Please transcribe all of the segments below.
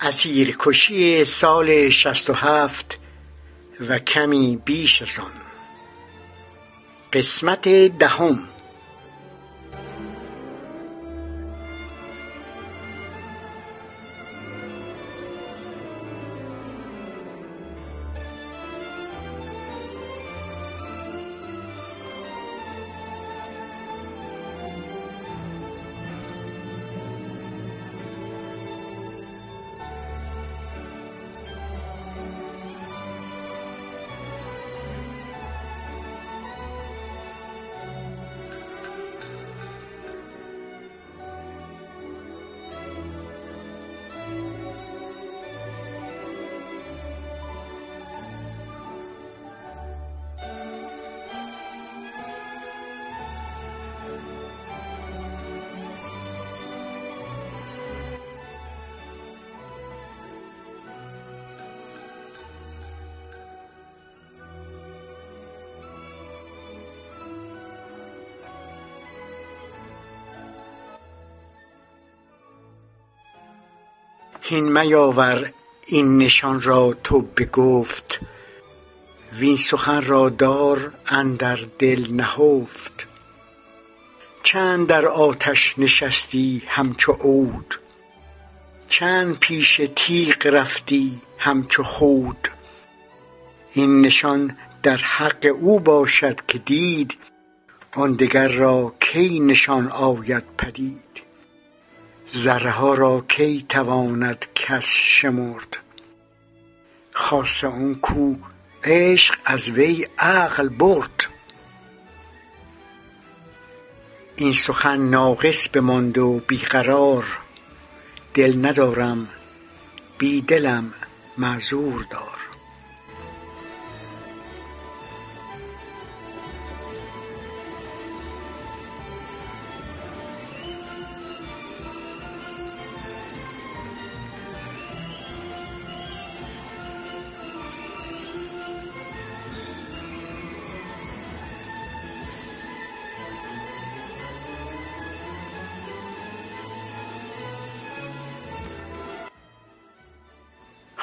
اسیرکشی سال شصت و هفت و کمی بیش از آن. قسمت دهم. هین میاور این نشان را تو به گفت وین سخن را دار اندر دل نهفت. چند در آتش نشستی همچو عود. چند پیش تیغ رفتی همچو خود. این نشان در حق او باشد که دید آن دگر را کی نشان آید پدید. ذره ها را کی تواند کس شمرد؟ خاصه آن کو عشق از وی عقل برد. این سخن ناقص بماند و بی قرار دل ندارم بی دلم معذور دار.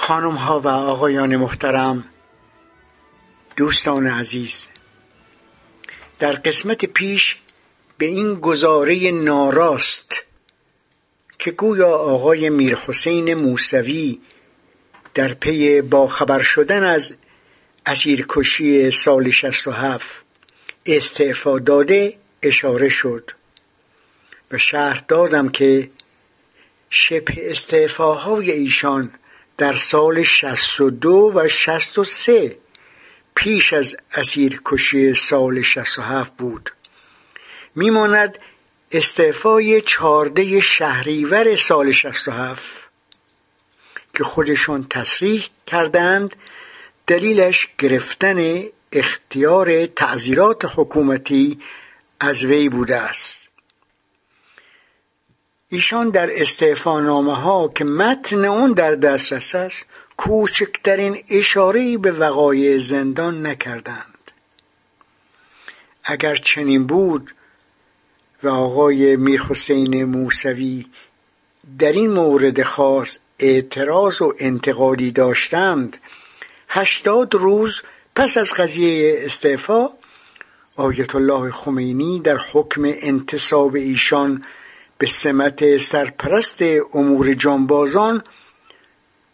خانم ها و آقایان محترم دوستان عزیز در قسمت پیش به این گزاره ناراست که گویا آقای میرحسین موسوی در پی باخبر شدن از اسیرکشی سال شصت و هفت استعفا داده اشاره شد و شرح دادم که شبه استعفاهای ایشان در سال شصت و دو و شصت و سه پیش از اسیرکشی سال شصت و هفت بود. میماند استعفای چارده شهریور سال شصت و هفت که خودشون تصریح کردند دلیلش گرفتن اختیار تعذیرات حکومتی از وی بوده است. ایشان در استعفانامه ها که متن اون در دسترس است کوچکترین اشاره به وقایع زندان نکردند. اگر چنین بود و آقای میرحسین موسوی در این مورد خاص اعتراض و انتقادی داشتند هشتاد روز پس از قضیه استعفا آیت الله خمینی در حکم انتصاب ایشان به سمت سرپرست امور جانبازان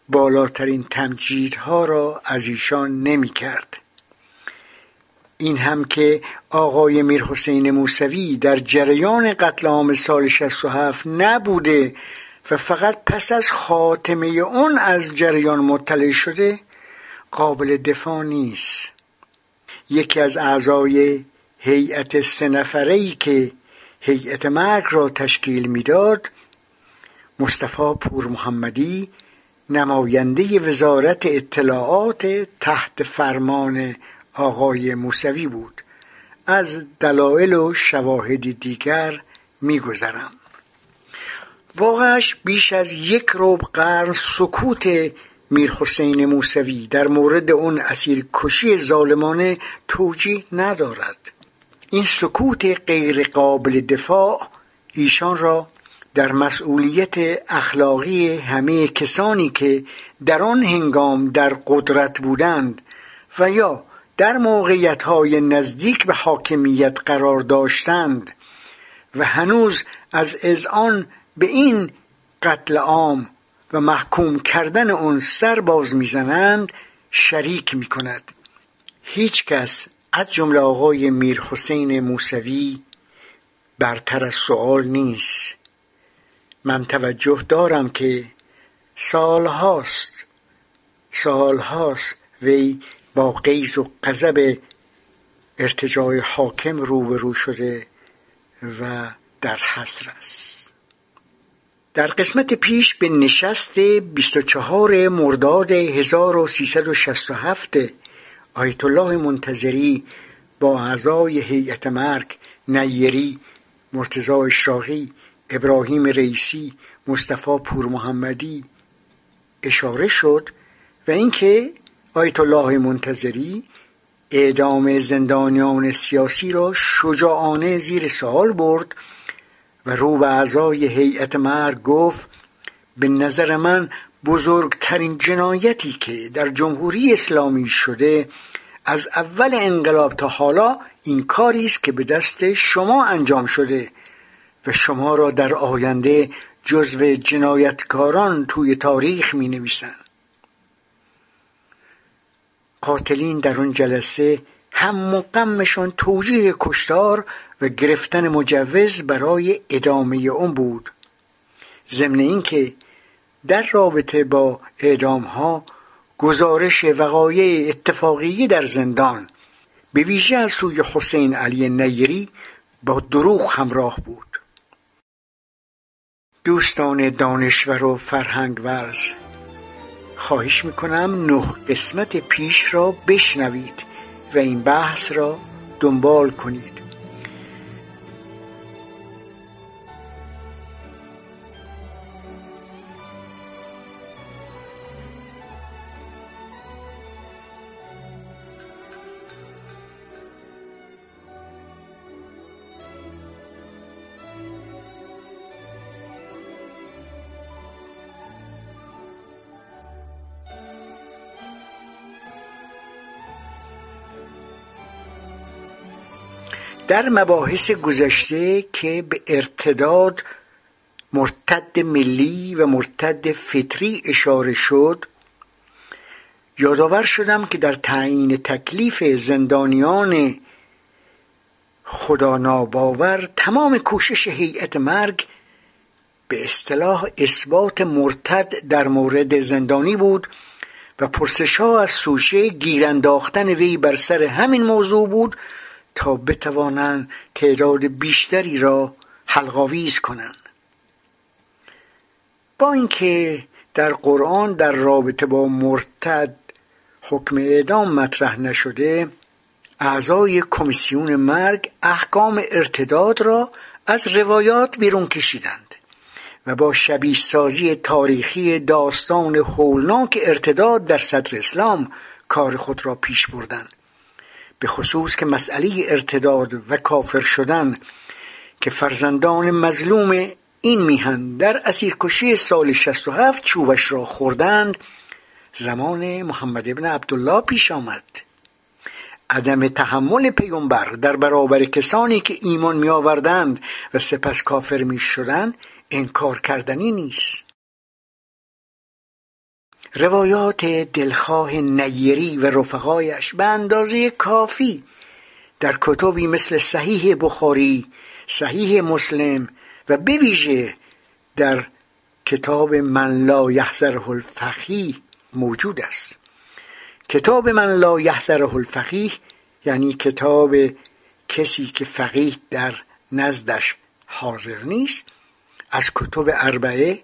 بالاترین تمجیدها را از ایشان نمی کرد. این هم که آقای میرحسین موسوی در جریان قتل عام سال 67 نبوده و فقط پس از خاتمه اون از جریان مطلع شده قابل دفاع نیست یکی از اعضای هیئت سه نفره که هیئت مرگ را تشکیل می‌داد مصطفی پور محمدی نماینده وزارت اطلاعات تحت فرمان آقای موسوی بود. از دلایل و شواهد دیگر میگذرم. واقعش بیش از یک ربع قرن سکوت میرحسین موسوی در مورد اون اسیر کشی ظالمانه توجیه ندارد. این سکوت غیر قابل دفاع ایشان را در مسئولیت اخلاقی همه کسانی که در آن هنگام در قدرت بودند و یا در موقعیت های نزدیک به حاکمیت قرار داشتند و هنوز از اذعان به این قتل عام و محکوم کردن آن سر باز می‌زنند شریک می کند هیچ کس از جمله آقای میر حسین موسوی برتر از سؤال نیست. من توجه دارم که سالهاست سالهاست وی با قیز و غضب ارتجاع حاکم روبرو شده و در حسر است. در قسمت پیش به نشست 24 مرداد 1367 آیت الله منتظری با اعضای هیئت مرگ نیری مرتضا اشراقی ابراهیم رئیسی مصطفی پور محمدی اشاره شد و اینکه آیت الله منتظری اعدام زندانیان سیاسی را شجاعانه زیر سوال برد و رو به اعضای هیئت مرگ گفت به نظر من بزرگترین جنایتی که در جمهوری اسلامی شده از اول انقلاب تا حالا این کاری است که به دست شما انجام شده و شما را در آینده جزو جنایتکاران توی تاریخ می نویسن. قاتلین در اون جلسه هم مقمشان توجیه کشتار و گرفتن مجوز برای ادامه اون بود ضمن اینکه در رابطه با اعدام ها گزارش وقایع اتفاقی در زندان به ویژه از سوی حسین علی نیری با دروغ همراه بود. دوستان دانشور و فرهنگ ورز خواهش می‌کنم نه قسمت پیش را بشنوید و این بحث را دنبال کنید. در مباحث گذشته که به ارتداد مرتد ملی و مرتد فطری اشاره شد یادآور شدم که در تعیین تکلیف زندانیان خدا ناباور تمام کوشش هیئت مرگ به اصطلاح اثبات مرتد در مورد زندانی بود و پرسش ها از سوشه گیرانداختن وی بر سر همین موضوع بود تا بتوانند تعداد بیشتری را حلقاویز کنند. با اینکه در قرآن در رابطه با مرتد حکم اعدام مطرح نشده اعضای کمیسیون مرگ احکام ارتداد را از روایات بیرون کشیدند و با شبیه سازی تاریخی داستان هولناک ارتداد در صدر اسلام کار خود را پیش بردند. به خصوص که مسئله ارتداد و کافر شدن که فرزندان مظلوم این میهن در اسیرکشی سال 67 چوبش را خوردند زمان محمد ابن عبدالله پیش آمد. عدم تحمل پیامبر در برابر کسانی که ایمان می آوردند و سپس کافر می شدند انکار کردنی نیست. روایات دلخواه نیری و رفقایش به اندازه کافی در کتبی مثل صحیح بخاری صحیح مسلم و بویژه در کتاب من لا یحذره الفقیه موجود است. کتاب من لا یحذره الفقیه یعنی کتاب کسی که فقیه در نزدش حاضر نیست از کتب اربعه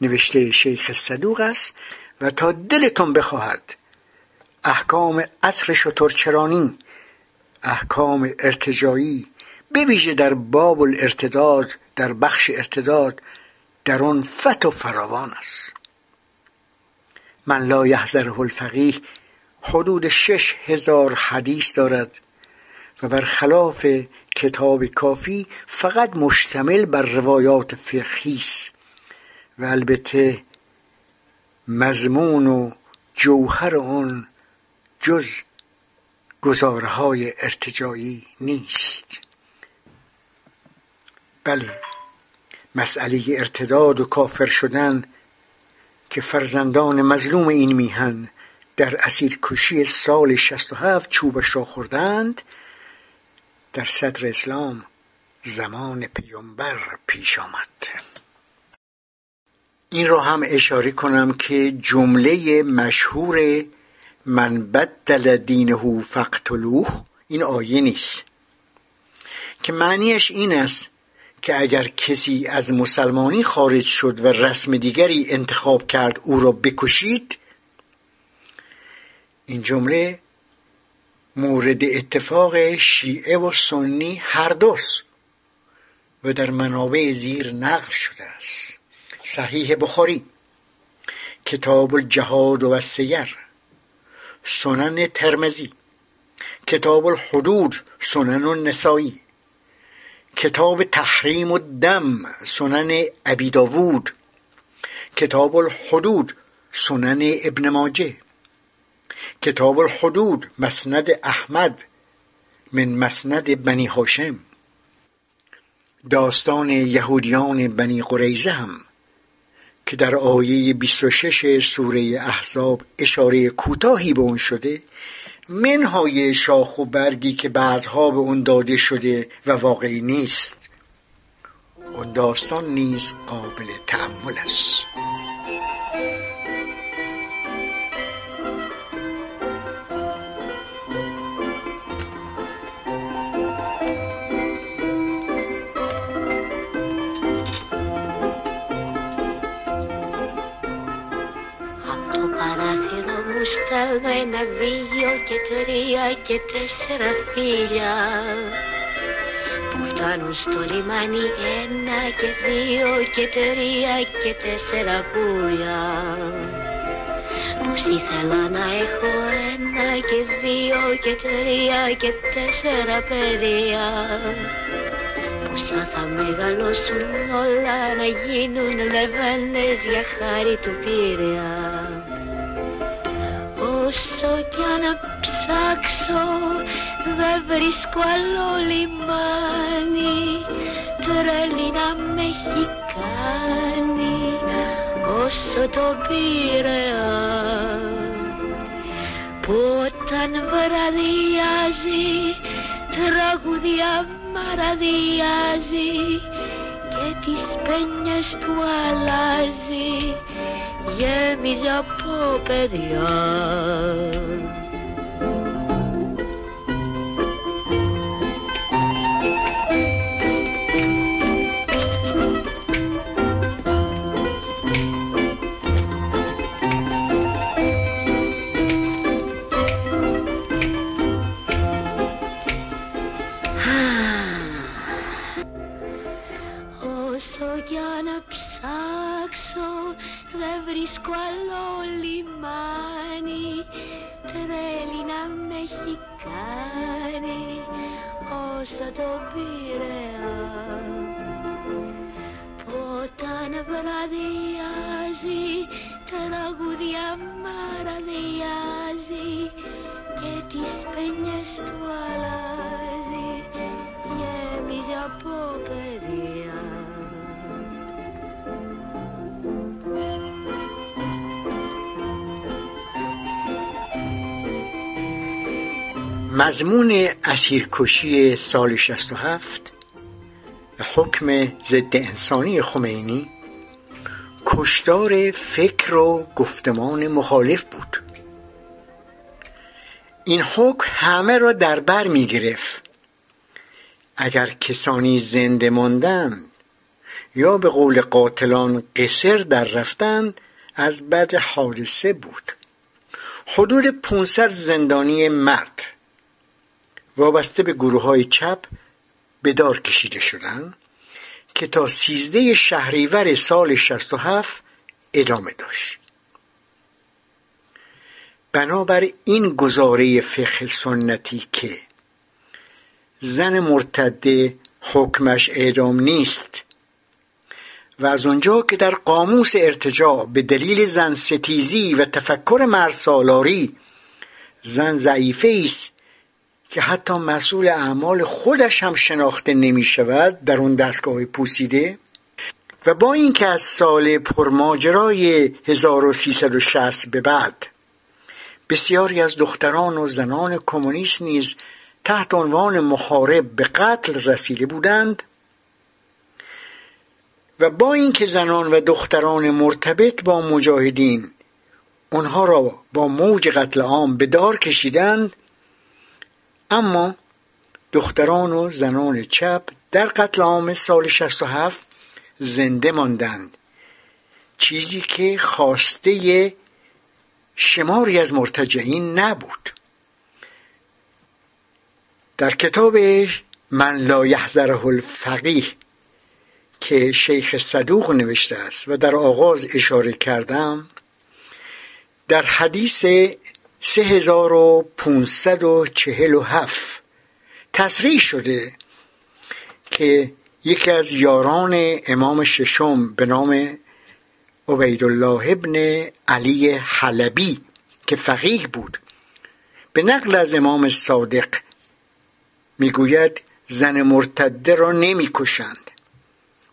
نوشته شیخ صدوق است و تا دلتون بخواهد احکام عصر شترچرانی احکام ارتجایی بویژه در باب الارتداد در بخش ارتداد در آن فت و فراوان است. من لا یحذره الفقیه حدود شش هزار حدیث دارد و برخلاف کتاب کافی فقط مشتمل بر روایات فقهی است. و البته مضمون و جوهر آن جز گزارهای ارتجایی نیست. بله مسئله ارتداد و کافر شدن که فرزندان مظلوم این میهن در اسیرکشی سال 67 چوبش را خوردند در صدر اسلام زمان پیامبر پیش آمد. این را هم اشاره کنم که جمله مشهور من بدل دینه فقتلوه این آیه نیست. که معنیش این است که اگر کسی از مسلمانی خارج شد و رسم دیگری انتخاب کرد او را بکشید این جمله مورد اتفاق شیعه و سنی هر دوست و در منابع زیر نقل شده است. صحیح بخاری. کتاب الجهاد و سیر. سنن ترمزی کتاب الحدود سنن النسائی. کتاب تحریم الدم سنن ابی داوود کتاب الحدود سنن ابن ماجه. کتاب الحدود مسند احمد. من مسند بنی هاشم. داستان یهودیان بنی قریزه هم. که در آیه 26 سوره احزاب اشاره کوتاهی به اون شده منهای شاخ و برگی که بعدها به اون داده شده و واقعی نیست. اون داستان نیز قابل تأمل است. Στέλνω ένα, δύο και τρία και τέσσερα φίλια που φτάνουν στο λιμάνι ένα και δύο και τρία και τέσσερα πουλιά. Πως ήθελα να έχω ένα και δύο και τρία και τέσσερα παιδιά Πόσα θα μεγαλώσουν όλα να γίνουν λεβένες για χάρη του Πύρια Όσο κι αν ψάξω δεν βρίσκω άλλο λιμάνι. Τρέλη να με έχει κάνει όσο το πήρεα Που όταν βραδιάζει τραγουδιά μαραδιάζει και τις πένιες του αλλάζει γέμιζε από παιδιά مضمون اسیرکشی سال 67 و حکم ضد انسانی خمینی کشتار فکر و گفتمان مخالف بود. این حکم همه را در بر می گرفت. اگر کسانی زنده ماندند یا به قول قاتلان قصر در رفتند از بد حادثه بود. حدود 500 زندانی مرد وابسته به گروه های چپ به دار کشیده شدند که تا سیزده شهریور سال 67 ادامه داشت. بنابر این گزاره فقه سنتی که زن مرتده حکمش اعدام نیست و از آنجا که در قاموس ارتجاع به دلیل زن ستیزی و تفکر مرسالاری زن ضعیفه است که حتی مسئول اعمال خودش هم شناخته نمی شود در اون دستگاه پوسیده. و با اینکه از سال پرماجرای 1360 به بعد بسیاری از دختران و زنان کمونیست نیز تحت عنوان محارب به قتل رسیده بودند و با اینکه زنان و دختران مرتبط با مجاهدین آنها را با موج قتل عام به دار کشیدند اما دختران و زنان چپ در قتل عام سال 67 زنده ماندند. چیزی که خواسته شماری از مرتجعین نبود. در کتاب من لا یحذره الفقیه که شیخ صدوق نوشته است و در آغاز اشاره کردم در حدیث 3547 تصریح شده که یکی از یاران امام ششم به نام عبیدالله ابن علی حلبی که فقیه بود به نقل از امام صادق می‌گوید زن مرتده را نمی‌کشند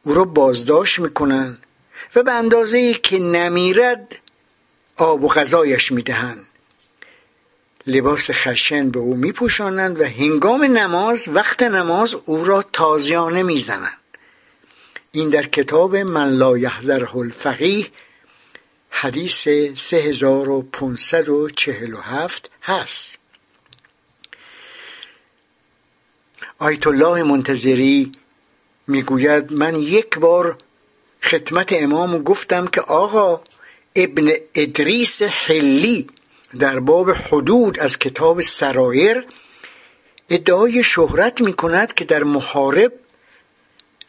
او را بازداشت می‌کنند و به اندازه که نمیرد آب و غذایش می‌دهند. لباس خشن به او میپوشانند و هنگام نماز وقت نماز او را تازیانه می‌زنند. این در کتاب من لا یحذره الفقیه حدیث 3547 هست. آیت الله منتظری می‌گوید من یک بار خدمت امام گفتم که آقا ابن ادریس حلی در باب حدود از کتاب سرایر ادعای شهرت می کند که در محارب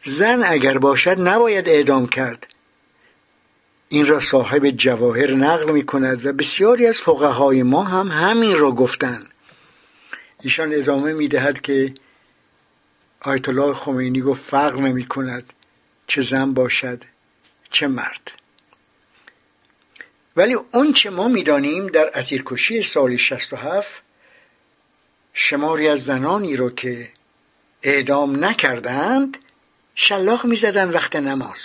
زن اگر باشد نباید اعدام کرد. این را صاحب جواهر نقل می کند و بسیاری از فقهای ما هم همین را گفتند. ایشان ادامه می دهد که آیت الله خمینی گفت فرق نمی کند چه زن باشد چه مرد. ولی اون چه ما می‌دانیم در اسیرکشی سال 67 شماری از زنانی رو که اعدام نکردند شلاق می‌زدن وقت نماز.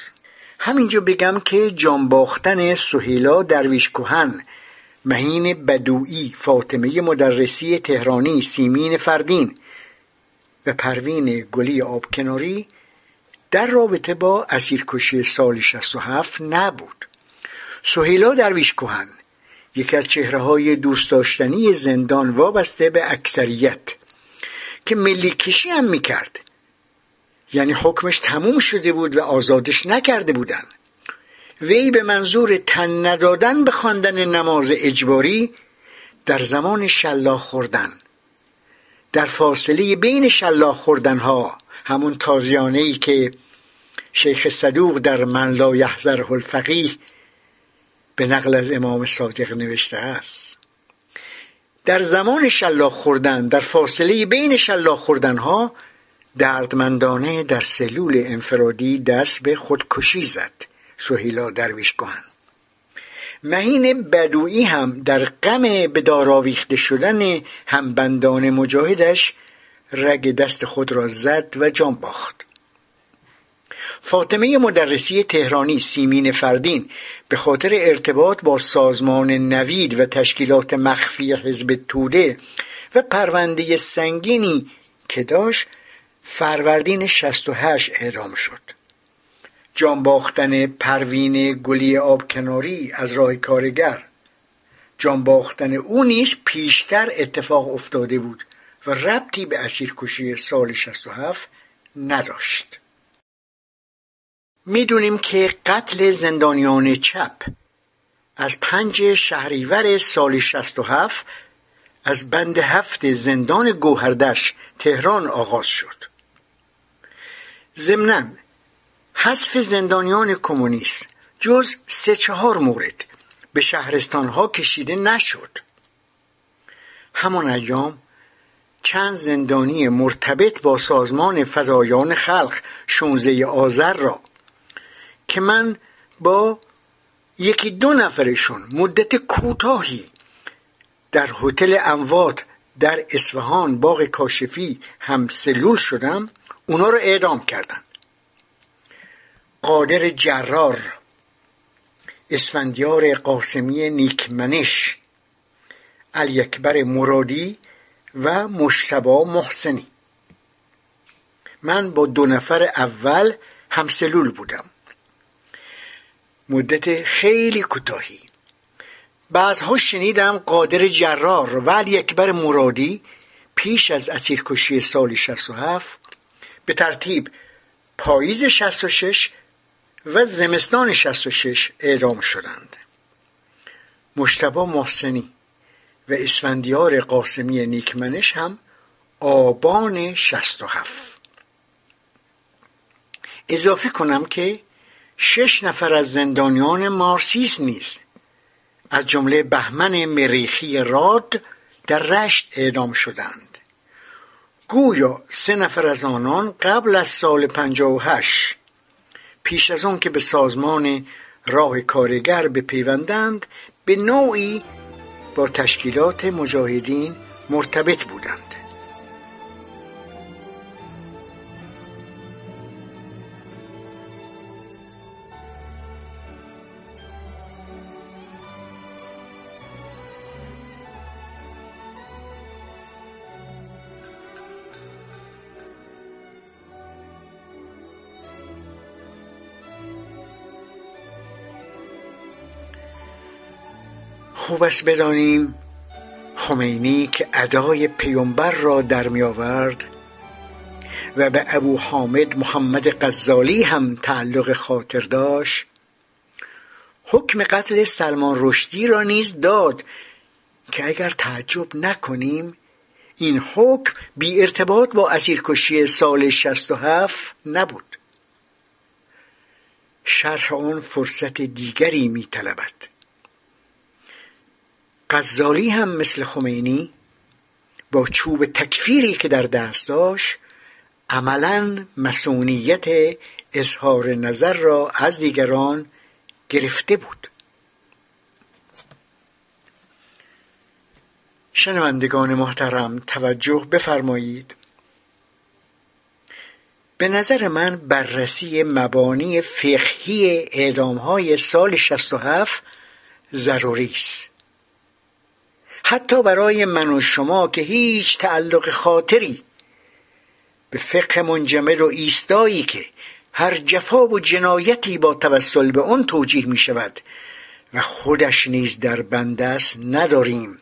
همینجا بگم که جانباختن سهیلا درویش کوهن مهین بدوئی فاطمه مدرسی تهرانی سیمین فردین و پروین گلی آبکناری در رابطه با اسیرکشی سال 67 نبود. سهیلا درویش کوهن یکی از چهره های دوست داشتنی زندان وابسته به اکثریت که ملی کشی هم می‌کرد. یعنی حکمش تموم شده بود و آزادش نکرده بودن. وی به منظور تن ندادن به خواندن نماز اجباری در زمان شلاق خوردن. در فاصله بین شلاق خوردن ها همون تازیانه ای که شیخ صدوق در من لا یحذره الفقیه به نقل از امام صادق نوشته است. در زمان شلاق خوردن در فاصله بین شلاق خوردن ها دردمندانه در سلول انفرادی دست به خودکشی زد سهیلا درویش کهن مهین بدویی هم در غم به داراویخته شدن همبندان مجاهدش رگ دست خود را زد و جان باخت. فاطمه مدرسی تهرانی سیمین فردین به خاطر ارتباط با سازمان نوید و تشکیلات مخفی حزب توده و پرونده سنگینی که داشت فروردین 68 اعدام شد. جان باختن پروین گلی آبکناری از راه کارگر. جان باختن او نیز پیشتر اتفاق افتاده بود و ربطی به اسیرکشی سال 67 نداشت. می‌دونیم که قتل زندانیان چپ از پنج شهریور سال 67 از بند هفت زندان گوهردش تهران آغاز شد. ضمنا حذف زندانیان کمونیست جز سه چهار مورد به شهرستانها کشیده نشد. همان ایام چند زندانی مرتبط با سازمان فدایان خلق 16 آذر را که من با یکی دو نفرشون مدت کوتاهی در هتل اموات در اصفهان باغ کاشفی هم سلول شدم اونا رو اعدام کردن. قادر جرار اسفندیار قاسمی نیکمنش علی اکبر مرادی و مشتبا محسنی. من با دو نفر اول همسلول بودم. مدت خیلی کوتاهی. بعدها شنیدم قادر جرار و اکبر مرادی پیش از اسیرکشی سال 67 به ترتیب پاییز 66 و زمستان 66 اعدام شدند. مشتبا محسنی و اسفندیار قاسمی نیکمنش هم آبان 67 اضافه کنم که شش نفر از زندانیان مارسیس نیز از جمله بهمن مریخی راد در رشت اعدام شدند. گویا سه نفر از آنان قبل از سال 58 پیش از آن که به سازمان راه کارگر بپیوندند به نوعی با تشکیلات مجاهدین مرتبط بودند. خوب است بدانیم. خمینی که ادای پیامبر را در می آورد و به ابو حامد محمد غزالی هم تعلق خاطر داشت حکم قتل سلمان رشدی را نیز داد که اگر تعجب نکنیم این حکم بی ارتباط با اسیرکشی سال 67 نبود. شرح آن فرصت دیگری می طلبد. غزالی هم مثل خمینی با چوب تکفیری که در دست داشت عملا مسئولیت اظهار نظر را از دیگران گرفته بود. شنوندگان محترم توجه بفرمایید. به نظر من بررسی مبانی فقهی اعدام های سال 67 ضروری است. حتی برای من و شما که هیچ تعلق خاطری به فقه منجمد و ایستایی که هر جفا و جنایتی با توسل به آن توجیه می شود و خودش نیز در بند است نداریم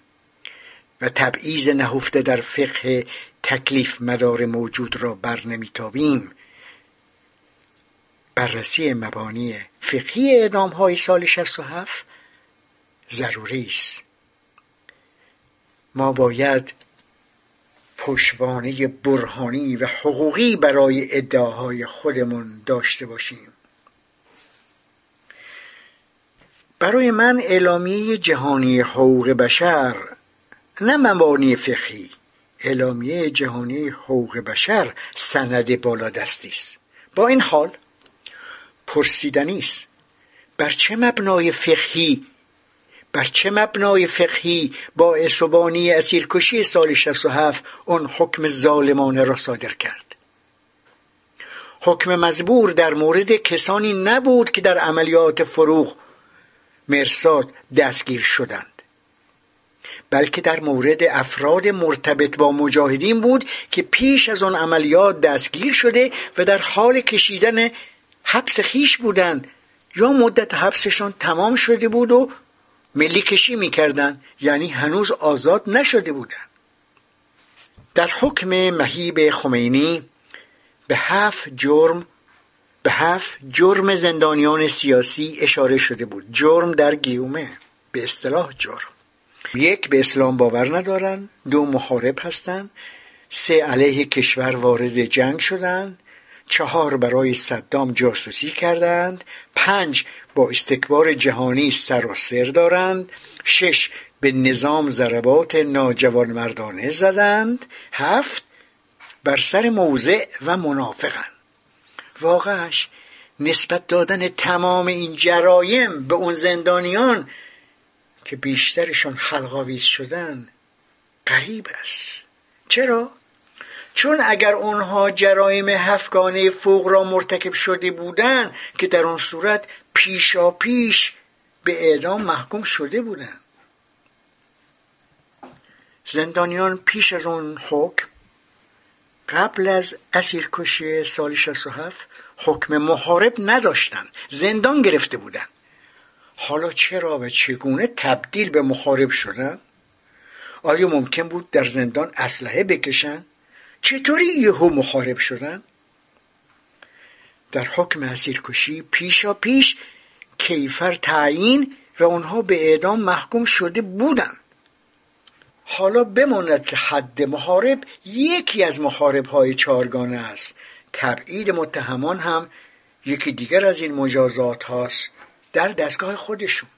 و تبعیض نهفته در فقه تکلیف مدار موجود را بر نمیتابیم بررسی مبانی فقهی اعدام های سال 67 ضروری است. ما باید پشوانه برهانی و حقوقی برای ادعاهای خودمون داشته باشیم. برای من اعلامیه جهانی حقوق بشر نه مبانی فقهی اعلامیه جهانی حقوق بشر سند بالادستی است. با این حال پرسیدنی است بر چه مبنای فقهی بر چه مبنای فقهی با اسوبانی اسیرکشی سال 67 اون حکم ظالمانه را صادر کرد؟ حکم مزبور در مورد کسانی نبود که در عملیات فروغ مرساد دستگیر شدند بلکه در مورد افراد مرتبط با مجاهدین بود که پیش از آن عملیات دستگیر شده و در حال کشیدن حبس خیش بودند یا مدت حبسشان تمام شده بود و ملی کشی می‌کردن یعنی هنوز آزاد نشده بودن در حکم مهیب خمینی به هفت جرم به هفت جرم زندانیان سیاسی اشاره شده بود. جرم در گیومه به اصطلاح جرم. یک به اسلام باور ندارن دو محارب هستند. سه علیه کشور وارد جنگ شدند. چهار برای صدام جاسوسی کردند پنج با استکبار جهانی سر و سر دارند شش به نظام ضربات ناجوانمردانه زدند هفت بر سر موضع و منافقن واقعش نسبت دادن تمام این جرایم به اون زندانیان که بیشترشون حلقاویز شدن غریب است چرا؟ چون اگر اونها جرایم هفگانه فوق را مرتکب شده بودند که در آن صورت پیشا پیش به اعدام محکوم شده بودند زندانیان پیش از اون حکم قبل از اسیرکشی سال 67 حکم محارب نداشتند زندان گرفته بودند حالا چرا و چگونه تبدیل به محارب شدن؟ آیا ممکن بود در زندان اسلحه بکشن؟ چطوری یهو محارب شدن؟ در حکم اسیرکشی پیشا پیش کیفر تعیین و آنها به اعدام محکوم شده بودند حالا بماند که حد محارب یکی از محارب های چارگانه است. تبعید متهمان هم یکی دیگر از این مجازات هاست در دستگاه خودشون.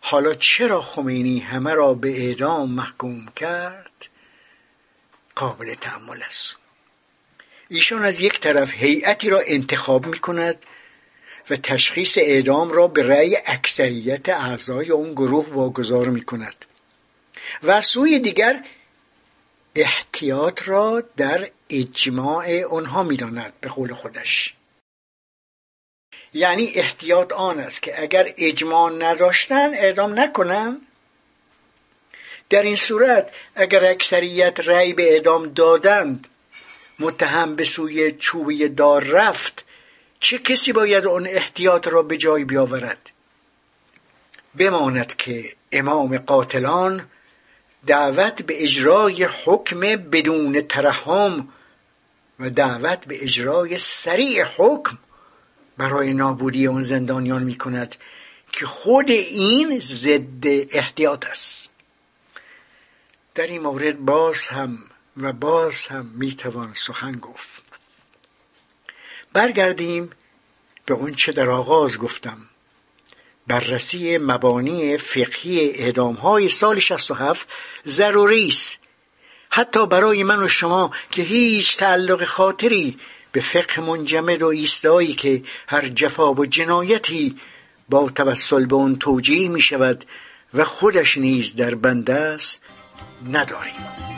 حالا چرا خمینی همه را به اعدام محکوم کرد؟ قابل تحمل است. ایشان از یک طرف هیئتی را انتخاب می کند و تشخیص اعدام را به رأی اکثریت اعضای اون گروه واگذار می کند و سوی دیگر احتیاط را در اجماع آنها می‌داند به قول خودش. یعنی احتیاط آن است که اگر اجماع نداشتن اعدام نکنن در این صورت اگر اکثریت رأی به اعدام دادند متهم به سوی چوبه دار رفت چه کسی باید آن احتیاط را به جای بیاورد؟ بماند که امام قاتلان دعوت به اجرای حکم بدون ترحم و دعوت به اجرای سریع حکم برای نابودی اون زندانیان می کند که خود این ضد احتیاط است. در این مورد باز هم و باز هم می‌توان سخن گفت. برگردیم به اون چه در آغاز گفتم. بررسی مبانی فقهی اعدام های سال 67 ضروری است حتی برای من و شما که هیچ تعلق خاطری به فقه منجمد و ایستایی که هر جفا و جنایتی با توسل به اون توجیه می شود و خودش نیز در بنده است نداریم